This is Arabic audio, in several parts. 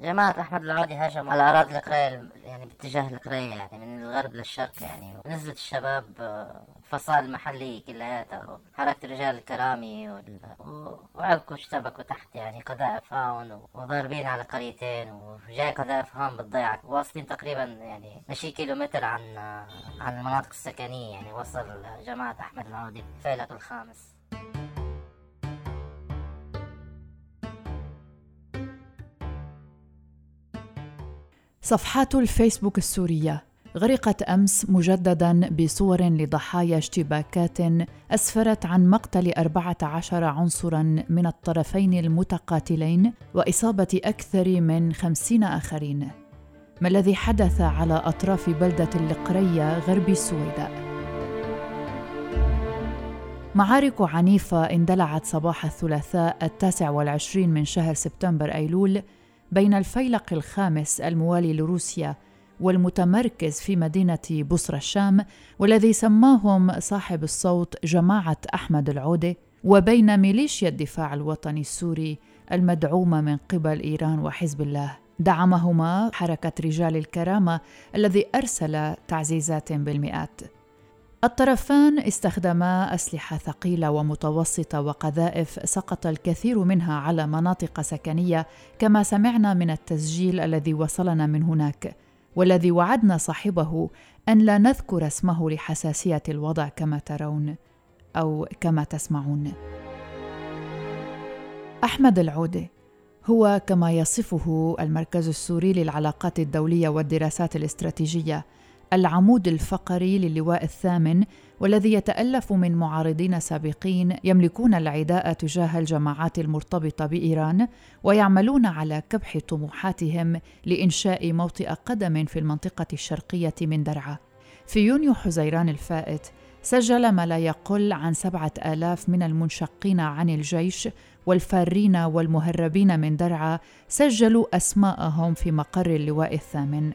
جماعة أحمد العودي هاجموا على أراضي القرية يعني باتجاه القرية يعني من الغرب للشرق يعني ونزلت الشباب آه، فصائل المحلية كلياتها حركة رجال الكرامي وال... وعلقوا اشتبكوا تحت يعني قذائف هون وضاربين على قريتين وجاي قذائف هون بالضيعة واصلين تقريبا يعني مشي كيلومتر عن عن المناطق السكنية يعني وصل جماعة أحمد العودي الفيلق الخامس. صفحات الفيسبوك السورية غرقت أمس مجددا بصور لضحايا اشتباكات أسفرت عن مقتل 14 عنصرا من الطرفين المتقاتلين وإصابة أكثر من 50 آخرين. ما الذي حدث على أطراف بلدة القرية غرب السويداء؟ معارك عنيفة اندلعت صباح الثلاثاء التاسع والعشرين من شهر سبتمبر أيلول بين الفيلق الخامس الموالي لروسيا والمتمركز في مدينة بصرى الشام والذي سماهم صاحب الصوت جماعة أحمد العودة وبين ميليشيا الدفاع الوطني السوري المدعومة من قبل إيران وحزب الله. دعمهما حركة رجال الكرامة الذي أرسل تعزيزات بالمئات. الطرفان استخدما أسلحة ثقيلة ومتوسطة وقذائف سقط الكثير منها على مناطق سكنية كما سمعنا من التسجيل الذي وصلنا من هناك والذي وعدنا صاحبه أن لا نذكر اسمه لحساسية الوضع كما ترون أو كما تسمعون. أحمد العودة هو كما يصفه المركز السوري للعلاقات الدولية والدراسات الاستراتيجية العمود الفقري للواء الثامن والذي يتألف من معارضين سابقين يملكون العداء تجاه الجماعات المرتبطة بإيران ويعملون على كبح طموحاتهم لإنشاء موطئ قدم في المنطقة الشرقية من درعا. في يونيو حزيران الفائت سجل ما لا يقل عن سبعة آلاف من المنشقين عن الجيش والفارين والمهربين من درعا سجلوا أسماءهم في مقر اللواء الثامن.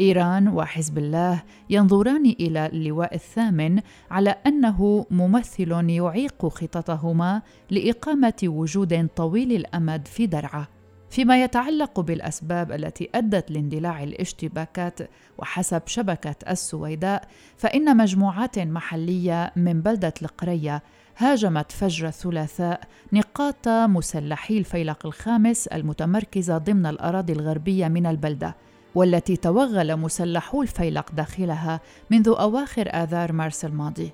إيران وحزب الله ينظران إلى اللواء الثامن على أنه ممثل يعيق خططهما لإقامة وجود طويل الأمد في درعا. فيما يتعلق بالأسباب التي أدت لاندلاع الاشتباكات وحسب شبكة السويداء فإن مجموعات محلية من بلدة القرية هاجمت فجر الثلاثاء نقاط مسلحي الفيلق الخامس المتمركزه ضمن الأراضي الغربية من البلدة. والتي توغل مسلحو الفيلق داخلها منذ أواخر آذار مارس الماضي.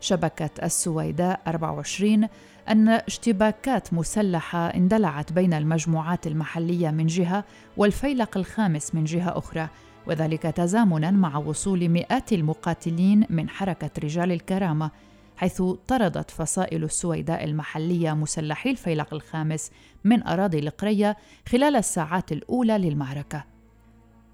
شبكة السويداء 24 أن اشتباكات مسلحة اندلعت بين المجموعات المحلية من جهة والفيلق الخامس من جهة أخرى وذلك تزامنا مع وصول مئات المقاتلين من حركة رجال الكرامة حيث طردت فصائل السويداء المحلية مسلحي الفيلق الخامس من أراضي القرية خلال الساعات الأولى للمعركة.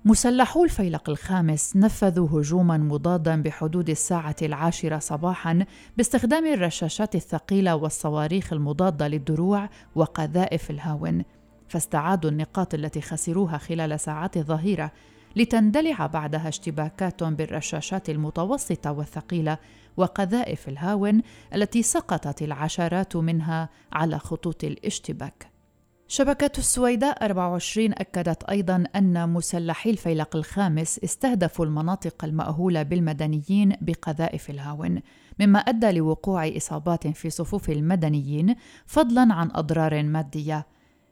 مسلحو الفيلق الخامس نفذوا هجوما مضادا بحدود الساعة العاشرة صباحا باستخدام الرشاشات الثقيلة والصواريخ المضادة للدروع وقذائف الهاون. فاستعادوا النقاط التي خسروها خلال ساعات الظهيرة لتندلع بعدها اشتباكات بالرشاشات المتوسطة والثقيلة وقذائف الهاون التي سقطت العشرات منها على خطوط الاشتباك. شبكة السويداء 24 أكدت أيضا أن مسلحي الفيلق الخامس استهدفوا المناطق المأهولة بالمدنيين بقذائف الهاون، مما أدى لوقوع إصابات في صفوف المدنيين فضلا عن أضرار مادية.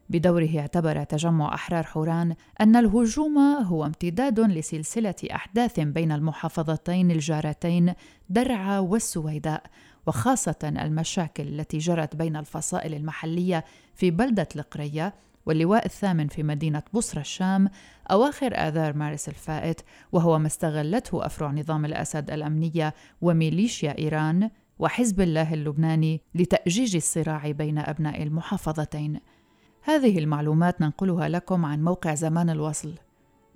بدوره اعتبر تجمع أحرار حوران أن الهجوم هو امتداد لسلسلة أحداث بين المحافظتين الجارتين درعا والسويداء وخاصة المشاكل التي جرت بين الفصائل المحلية في بلدة القرية واللواء الثامن في مدينة بصرى الشام أواخر آذار مارس الفائت وهو ما استغلته أفرع نظام الأسد الأمنية وميليشيا إيران وحزب الله اللبناني لتأجيج الصراع بين أبناء المحافظتين. هذه المعلومات ننقلها لكم عن موقع زمان الوصل.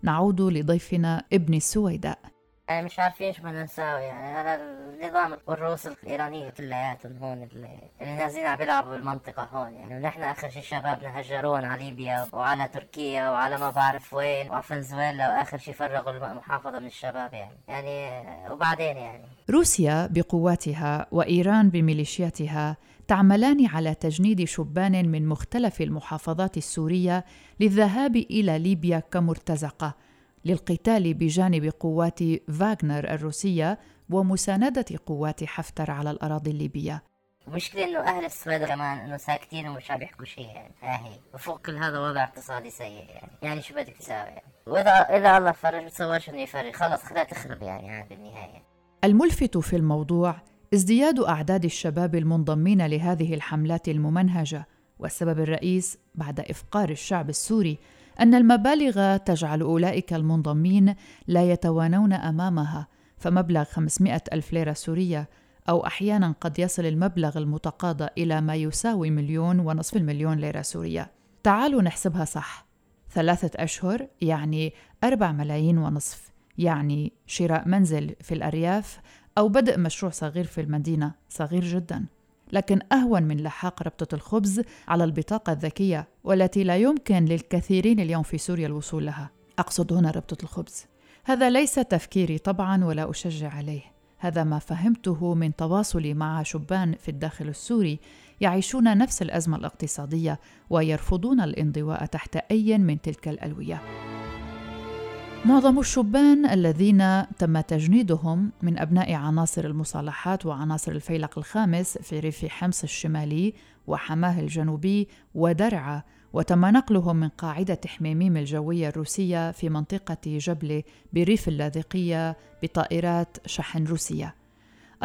نعود لضيفنا ابن السويداء. يعني مش عارفين شو بدنا نساوي يعني هذا النظام والروس الإيرانية كلياتهم هون اللي, اللي نازلين عم بيلعبوا بالمنطقة هون يعني. ونحن آخر شيء شبابنا هجرون على ليبيا وعلى تركيا وعلى ما بعرف وين وعلى فنزويلا وآخر شيء فرغوا المحافظة من الشباب يعني. يعني وبعدين يعني. روسيا بقواتها وإيران بميليشياتها تعملان على تجنيد شبان من مختلف المحافظات السورية للذهاب إلى ليبيا كمرتزقة. للقتال بجانب قوات فاغنر الروسية ومساندة قوات حفتر على الأراضي الليبية. المشكلة إنه أهل السويد كمان إنه ساكتين ومش عم يحكوا شيء يعني هاي وفوق كل هذا وضع اقتصادي سيء يعني. يعني شو بدك تساوي؟ يعني وإذا إذا الله فرج بتصورش إنه يفرج. خلص خليها تخرب يعني عاد بالنهاية. الملفت في الموضوع ازدياد أعداد الشباب المنضمين لهذه الحملات الممنهجة والسبب الرئيس بعد إفقار الشعب السوري أن المبالغ تجعل أولئك المنضمين لا يتوانون أمامها فمبلغ 500 ألف ليرة سورية أو أحيانا قد يصل المبلغ المتقاضى إلى ما يساوي مليون ونصف المليون ليرة سورية. تعالوا نحسبها صح. ثلاثة أشهر يعني أربع ملايين ونصف يعني شراء منزل في الأرياف أو بدء مشروع صغير في المدينة صغير جدا. لكن أهون من لحاق ربطة الخبز على البطاقة الذكية والتي لا يمكن للكثيرين اليوم في سوريا الوصول لها. أقصد هنا ربطة الخبز. هذا ليس تفكيري طبعا ولا أشجع عليه. هذا ما فهمته من تواصلي مع شبان في الداخل السوري يعيشون نفس الأزمة الاقتصادية ويرفضون الانضواء تحت أي من تلك الألوية. معظم الشبان الذين تم تجنيدهم من أبناء عناصر المصالحات وعناصر الفيلق الخامس في ريف حمص الشمالي وحماه الجنوبي ودرعا وتم نقلهم من قاعدة حميميم الجوية الروسية في منطقة جبلة بريف اللاذقية بطائرات شحن روسية.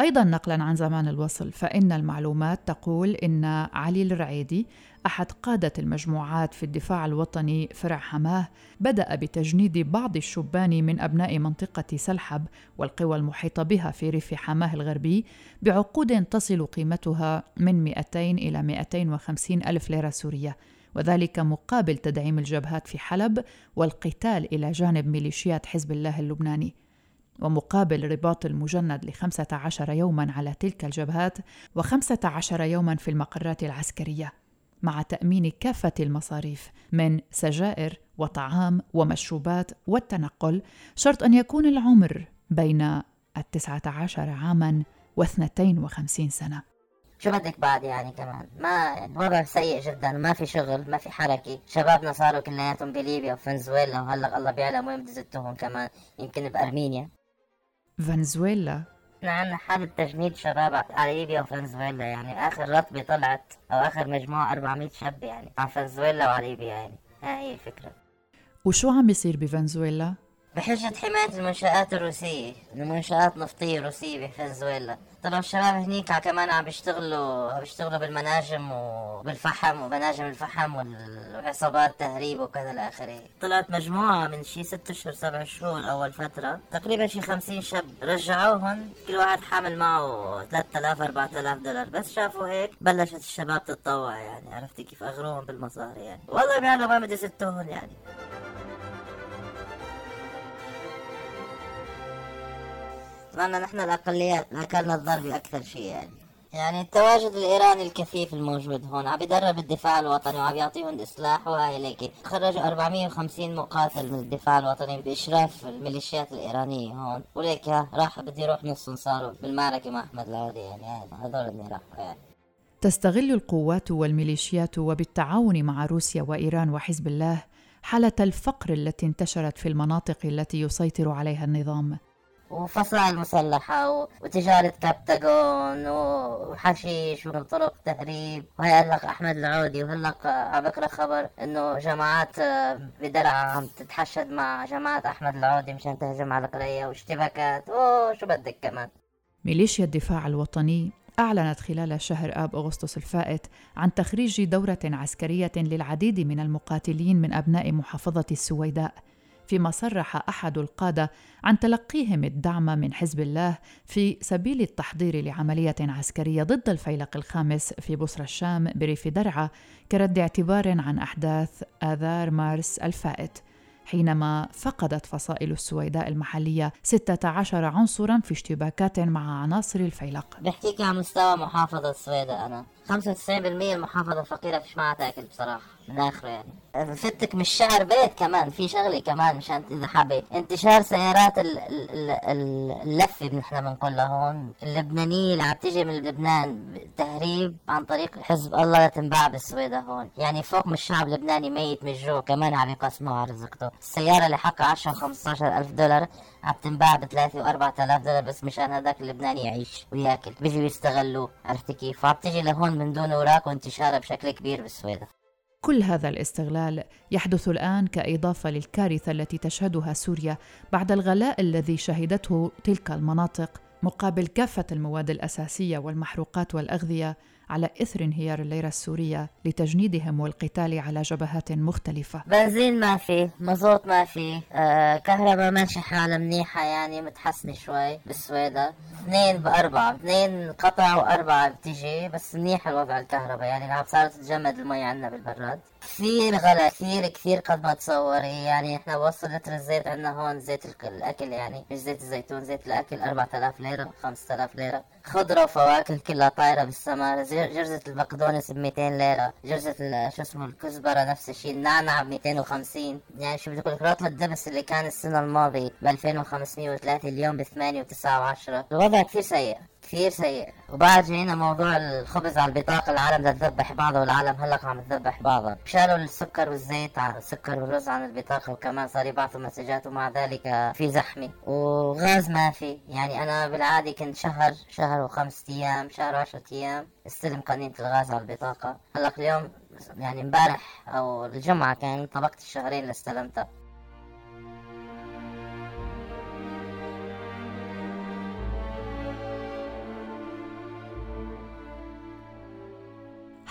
أيضا نقلا عن زمان الوصل فإن المعلومات تقول إن علي الرعيدي أحد قادة المجموعات في الدفاع الوطني فرع حماه بدأ بتجنيد بعض الشبان من أبناء منطقة سلحب والقوى المحيطة بها في ريف حماه الغربي بعقود تصل قيمتها من 200 إلى 250 ألف ليرة سورية وذلك مقابل تدعيم الجبهات في حلب والقتال إلى جانب ميليشيات حزب الله اللبناني. ومقابل رباط المجند لخمسة عشر يوما على تلك الجبهات وخمسة عشر يوما في المقرات العسكرية. مع تأمين كافة المصاريف من سجائر وطعام ومشروبات والتنقل شرط أن يكون العمر بين التسعة عشر عاما واثنتين وخمسين سنة. شو بدك بعد يعني كمان؟ ما الوضع سيء جدا ما في شغل ما في حركة. شبابنا صاروا كلياتهم بليبيا وفنزويلا وهلأ الله بيعلم وين بده كمان يمكن بأرمينيا. فنزويلا عندنا حالة تجنيد شباب على ليبيا وفنزويلا يعني آخر رتبة طلعت أو آخر مجموعة 400 شاب يعني على فنزويلا وعلى ليبيا يعني هاي الفكرة وشو عم بيصير بفنزويلا؟ بحجة حماية المنشآت الروسية المنشآت نفطية روسية بفنزويلا طبعا الشباب هنيك كمان عم بيشتغلوا عم بيشتغلوا بالمناجم وبالفحم ومناجم الفحم والعصابات تهريب وكذا الآخرة طلعت مجموعة من شي ست أشهر سبع شهور أول فترة. تقريبا شي خمسين شاب رجعوهم كل واحد حامل معه 3000 4000 دولار. بس شافوا هيك بلشت الشباب تتطوع يعني عرفتي كيف أغروهم بالمصاري يعني. والله بيعرفوا ما بدي ستوهم يعني. طبعا نحن الأقليات أكلنا الضربة أكثر شيء يعني. يعني التواجد الإيراني الكثيف الموجود هون عم يدرب الدفاع الوطني وعم يعطيهم سلاح ليك خرجوا 450 مقاتل من الدفاع الوطني بإشراف الميليشيات الإيرانية هون. وليك راح بدي يروح نصهم صاروا بالمعركة مع أحمد العودي يعني هذول اللي راحوا يعني. تستغل القوات والميليشيات وبالتعاون مع روسيا وإيران وحزب الله حالة الفقر التي انتشرت في المناطق التي يسيطر عليها النظام. وفصائل مسلحة وتجارة كابتاجون وحشيش وطرق تهريب. وهي هلق أحمد العودي وهلق عم بقرا خبر إنه جماعات بدرعا عم تتحشد مع جماعة أحمد العودي مشان تهجم على القرية واشتباكات. أوه شو بدك كمان؟ ميليشيا الدفاع الوطني أعلنت خلال شهر آب أغسطس الفائت عن تخريج دورة عسكرية للعديد من المقاتلين من أبناء محافظة السويداء. فيما صرح أحد القادة عن تلقيهم الدعم من حزب الله في سبيل التحضير لعملية عسكرية ضد الفيلق الخامس في بصرى الشام بريف درعا كرد اعتبار عن أحداث آذار مارس الفائت حينما فقدت فصائل السويداء المحلية 16 عنصرا في اشتباكات مع عناصر الفيلق. بحكيك عن مستوى محافظة السويداء أنا. 95% المحافظة الفقيرة فيش معها تاكل بصراحة من آخره يعني. فتك مش شهر بيت كمان في شغلة كمان مشان إذا حبيت انتشار سيارات اللفة نحن بنقول لهون اللبنانية اللي عم تيجي من لبنان تهريب عن طريق حزب الله لتنباع بالسويداء هون. يعني فوق من الشعب اللبناني ميت من الجوع كمان عم يقسموا على رزقته السيارة اللي حقها 10 15 ألف دولار عم تنباع ب 3 و 4000 دولار بس مشان هذاك اللبناني يعيش وياكل بيجوا يستغلوه عرفت كيف؟ فعم تجي لهون من دون وراك وانتشارها بشكل كبير بالسويدة. كل هذا الاستغلال يحدث الآن كإضافة للكارثة التي تشهدها سوريا بعد الغلاء الذي شهدته تلك المناطق مقابل كافة المواد الأساسية والمحروقات والأغذية على إثر انهيار الليرة السورية لتجنيدهم والقتال على جبهات مختلفة. بنزين ما في مزوت ما في. آه كهرباء ماشي حالة منيحة يعني متحسنة شوي بالسويدة. اثنين بأربعة اثنين قطع وأربعة بتيجي بس منيح الوضع الكهرباء يعني عم صارت تتجمد المي عنا بالبراد. كثير غلا كثير كثير قد ما تصوري يعني إحنا وصل لتر الزيت عندنا هون زيت الأكل يعني مش زيت الزيتون زيت الأكل 4000 ليرة 5000 ليرة. خضرة وفواكه كلها طايرة بالسماء. جرزة البقدونس ب 200 ليرة. جرزة شو اسمه الكزبرة نفس الشيء. النعنع ب 250 يعني شو بدي أقول لك رطل الدبس اللي كان السنة الماضية ب 2503 اليوم ب 8 و9 و10 الوضع كثير سيء. كثير سيء. وبعد جينا موضوع الخبز على البطاقة العالم بدها تذبح بعضها والعالم هلا عم تذبح بعضها شالوا السكر والزيت عن السكر والرز عن البطاقة وكمان صار يبعثوا مسجات ومع ذلك في زحمة. وغاز ما في. يعني أنا بالعادة كنت شهر شهر وخمس أيام شهر وعشرة أيام استلم قنينة الغاز على البطاقة. هلا اليوم يعني امبارح أو الجمعة كان طبقت الشهرين اللي استلمتها.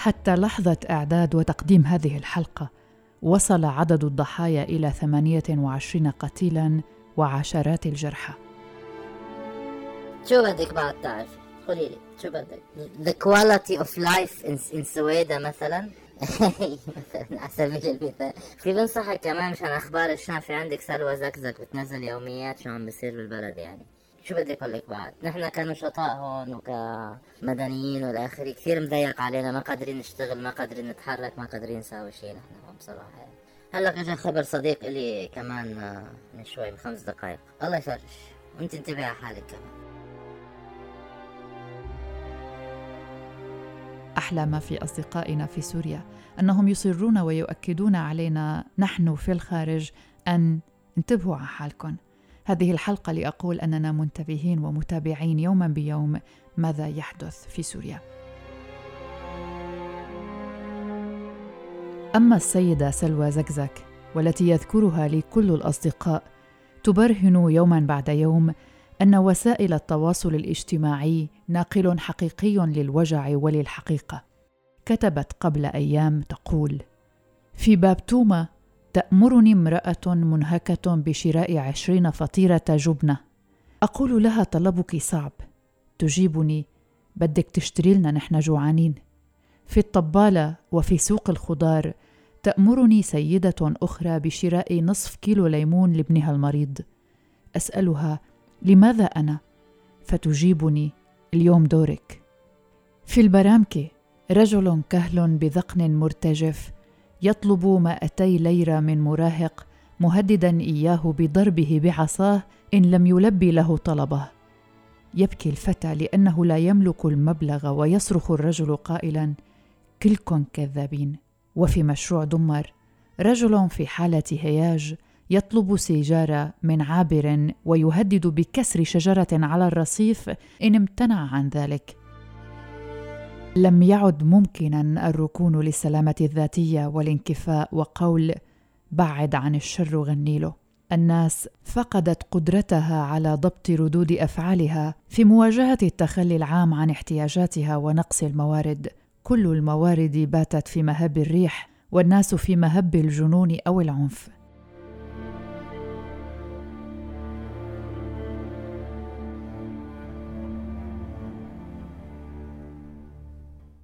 حتى لحظة إعداد وتقديم هذه الحلقة وصل عدد الضحايا إلى 28 قتيلا وعشرات الجرحى شو بدك بعد تعرفي؟ قولي لي شو بدك؟ The quality of life in, in سويدا مثلا مثلا على سبيل المثال في بنصحك كمان مشان أخبار الشام في عندك سلوى زكزك بتنزل يوميات شو عم بصير بالبلد يعني شو بدي أقول لك بعد؟ نحن كنشطاء هون وكمدنيين والآخر كثير مضيق علينا ما قادرين نشتغل ما قادرين نتحرك ما قادرين نساوي شيء نحن هون بصراحة. هلا اجى خبر صديق لي كمان من شوي بخمس دقائق الله يفرج. وانت انتبهي على حالك كمان. أحلى ما في أصدقائنا في سوريا أنهم يصرون ويؤكدون علينا نحن في الخارج أن انتبهوا على حالكم. هذه الحلقة لأقول أننا منتبهين ومتابعين يوما بيوم ماذا يحدث في سوريا. أما السيدة سلوى زكزك والتي يذكرها لي كل الأصدقاء تبرهن يوما بعد يوم أن وسائل التواصل الاجتماعي ناقل حقيقي للوجع وللحقيقة. كتبت قبل أيام تقول: في باب توما تأمرني امرأة منهكة بشراء عشرين فطيرة جبنة. أقول لها طلبك صعب. تجيبني. بدك تشتري لنا نحن جوعانين. في الطبالة وفي سوق الخضار تأمرني سيدة أخرى بشراء نصف كيلو ليمون لابنها المريض. أسألها لماذا أنا؟ فتجيبني اليوم دورك. في البرامكة رجل كهل بذقن مرتجف يطلب مائتي ليرة من مراهق مهددا إياه بضربه بعصاه إن لم يلبي له طلبه. يبكي الفتى لأنه لا يملك المبلغ ويصرخ الرجل قائلا كلكم كذابين. وفي مشروع دمر رجل في حالة هياج يطلب سيجارة من عابر ويهدد بكسر شجرة على الرصيف إن امتنع عن ذلك. لم يعد ممكنا الركون للسلامة الذاتية والانكفاء وقول بعد عن الشر غني له الناس فقدت قدرتها على ضبط ردود أفعالها في مواجهة التخلي العام عن احتياجاتها ونقص الموارد. كل الموارد باتت في مهب الريح والناس في مهب الجنون أو العنف.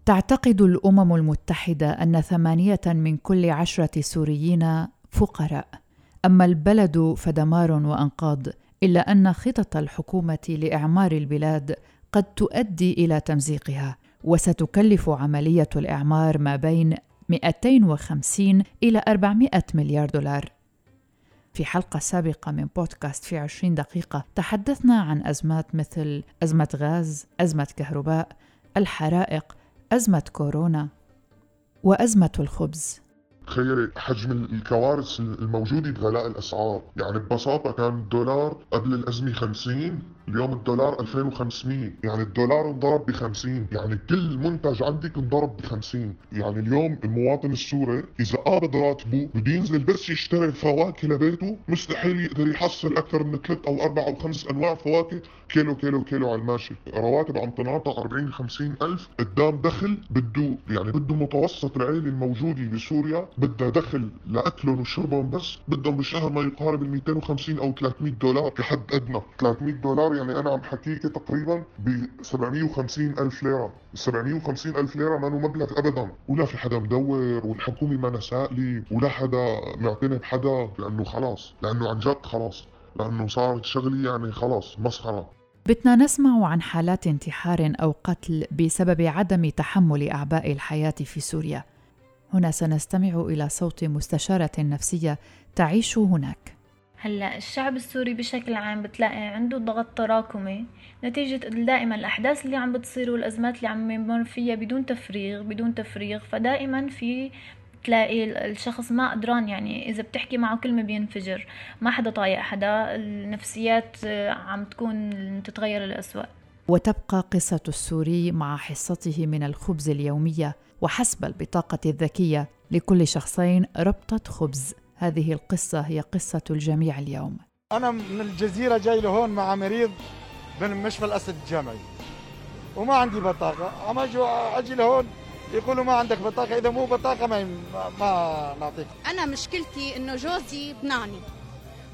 تعتقد الأمم المتحدة أن ثمانية من كل عشرة سوريين فقراء. أما البلد فدمار وأنقاض إلا أن خطط الحكومة لإعمار البلاد قد تؤدي إلى تمزيقها وستكلف عملية الإعمار ما بين 250 إلى 400 مليار دولار. في حلقة سابقة من بودكاست في 20 دقيقة تحدثنا عن أزمات مثل أزمة غاز، أزمة كهرباء، الحرائق، أزمة كورونا وأزمة الخبز. تخيلي حجم الكوارث الموجودة بغلاء الأسعار. يعني ببساطة كان الدولار قبل الأزمة 50 اليوم الدولار 2500 يعني الدولار انضرب ب 50 يعني كل منتج عندك انضرب ب 50 يعني اليوم المواطن السوري إذا قابض راتبه بده ينزل بس يشتري فواكه لبيته مستحيل يقدر يحصل أكثر من ثلاث أو أربع أو خمس أنواع فواكه كيلو كيلو كيلو على الماشي. رواتب عم تنعطى 40 50 ألف قدام دخل بده يعني بده متوسط العيله الموجوده بسوريا بدها دخل لأكلهم وشربهم بس بدهم بالشهر ما يقارب ال 250 أو 300 دولار كحد أدنى. 300 دولار يعني أنا عم حكيك تقريبا ب 750 ألف ليرة. 750 ألف ليرة ما مبلغ ابدا. ولا في حدا مدور والحكومة ما سائله ولا حدا معتني بحدا لأنه خلاص لأنه عن جد خلاص لأنه صارت شغلي يعني خلاص مسخرة. بتنا نسمع عن حالات انتحار أو قتل بسبب عدم تحمل أعباء الحياة في سوريا. هنا سنستمع إلى صوت مستشارة نفسية تعيش هناك. هلأ الشعب السوري بشكل عام بتلاقي عنده ضغط تراكمي نتيجة دائما الأحداث اللي عم بتصير والأزمات اللي عم يمر فيها بدون تفريغ بدون تفريغ فدائما في تلاقي الشخص ما قدران يعني إذا بتحكي معه كلمة بينفجر ما حدا طايق حدا النفسيات عم تكون تتغير للأسوأ. وتبقى قصة السوري مع حصته من الخبز اليومية وحسب البطاقة الذكية لكل شخصين ربطة خبز. هذه القصة هي قصة الجميع اليوم. أنا من الجزيرة جاي لهون مع مريض من مشفى الأسد الجامعي وما عندي بطاقة. أما أجي لهون يقولوا ما عندك بطاقة. إذا مو بطاقة ما ما نعطيك. أنا مشكلتي إنه جوزي لبناني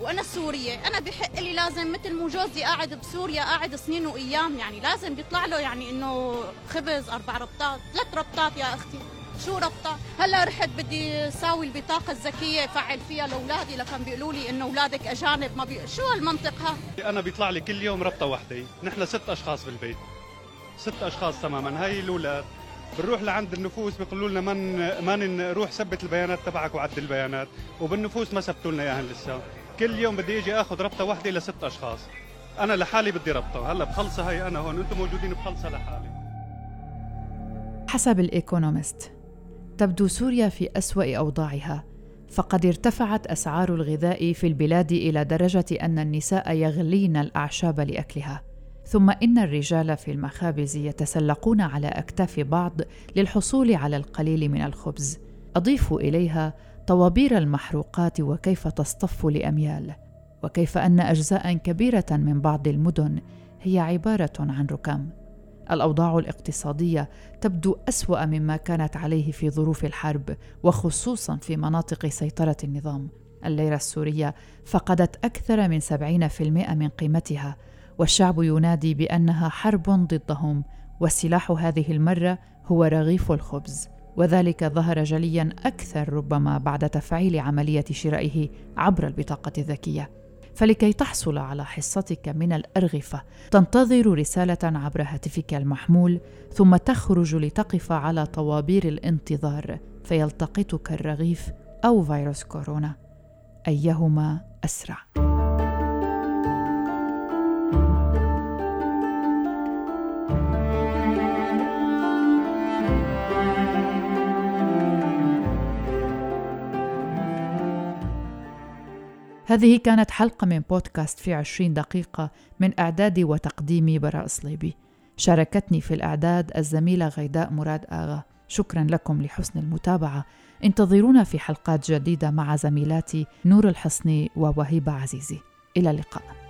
وأنا سورية. أنا بحق لي لازم مثل مو جوزي قاعد بسوريا قاعد سنين وأيام يعني لازم بيطلع له يعني إنه خبز أربع ربطات ثلاث ربطات يا أختي. شو ربطة؟ هلا رحت بدي ساوي البطاقة الذكية فعل فيها لأولادي لكن بيقولوا لي إنه أولادك أجانب ما بي... شو هالمنطق ها؟ أنا بيطلع لي كل يوم ربطة وحدة، نحن ست أشخاص بالبيت. ست أشخاص تماما، هاي الاولاد بنروح لعند النفوس بيقولوا لنا من من نروح ثبت البيانات تبعك وعدل البيانات. وبالنفوس ما ثبتوا لنا اياها لسه. كل يوم بدي إجي آخذ ربطة واحدة لست أشخاص. أنا لحالي بدي ربطة. هلا بخلصها هي أنا هون. أنتم موجودين بخلصها لحالي. حسب الإيكونومست. تبدو سوريا في أسوأ أوضاعها فقد ارتفعت أسعار الغذاء في البلاد إلى درجة أن النساء يغلين الأعشاب لأكلها. ثم إن الرجال في المخابز يتسلقون على أكتاف بعض للحصول على القليل من الخبز. أضيف إليها طوابير المحروقات وكيف تصطف لأميال وكيف أن أجزاء كبيرة من بعض المدن هي عبارة عن ركام. الأوضاع الاقتصادية تبدو أسوأ مما كانت عليه في ظروف الحرب وخصوصا في مناطق سيطرة النظام. الليره السورية فقدت أكثر من 70% من قيمتها والشعب ينادي بأنها حرب ضدهم والسلاح هذه المرة هو رغيف الخبز. وذلك ظهر جليا أكثر ربما بعد تفعيل عملية شرائه عبر البطاقة الذكية. فلكي تحصل على حصتك من الأرغفة. تنتظر رسالة عبر هاتفك المحمول ثم تخرج لتقف على طوابير الانتظار فيلتقطك الرغيف أو فيروس كورونا. أيهما أسرع. هذه كانت حلقة من بودكاست في عشرين دقيقة من إعداد وتقديمي براء صليبي. شاركتني في الإعداد الزميلة غيداء مراد آغا. شكرا لكم لحسن المتابعة. انتظرونا في حلقات جديدة مع زميلاتي نور الحصني ووهيبة عزيزي. إلى اللقاء.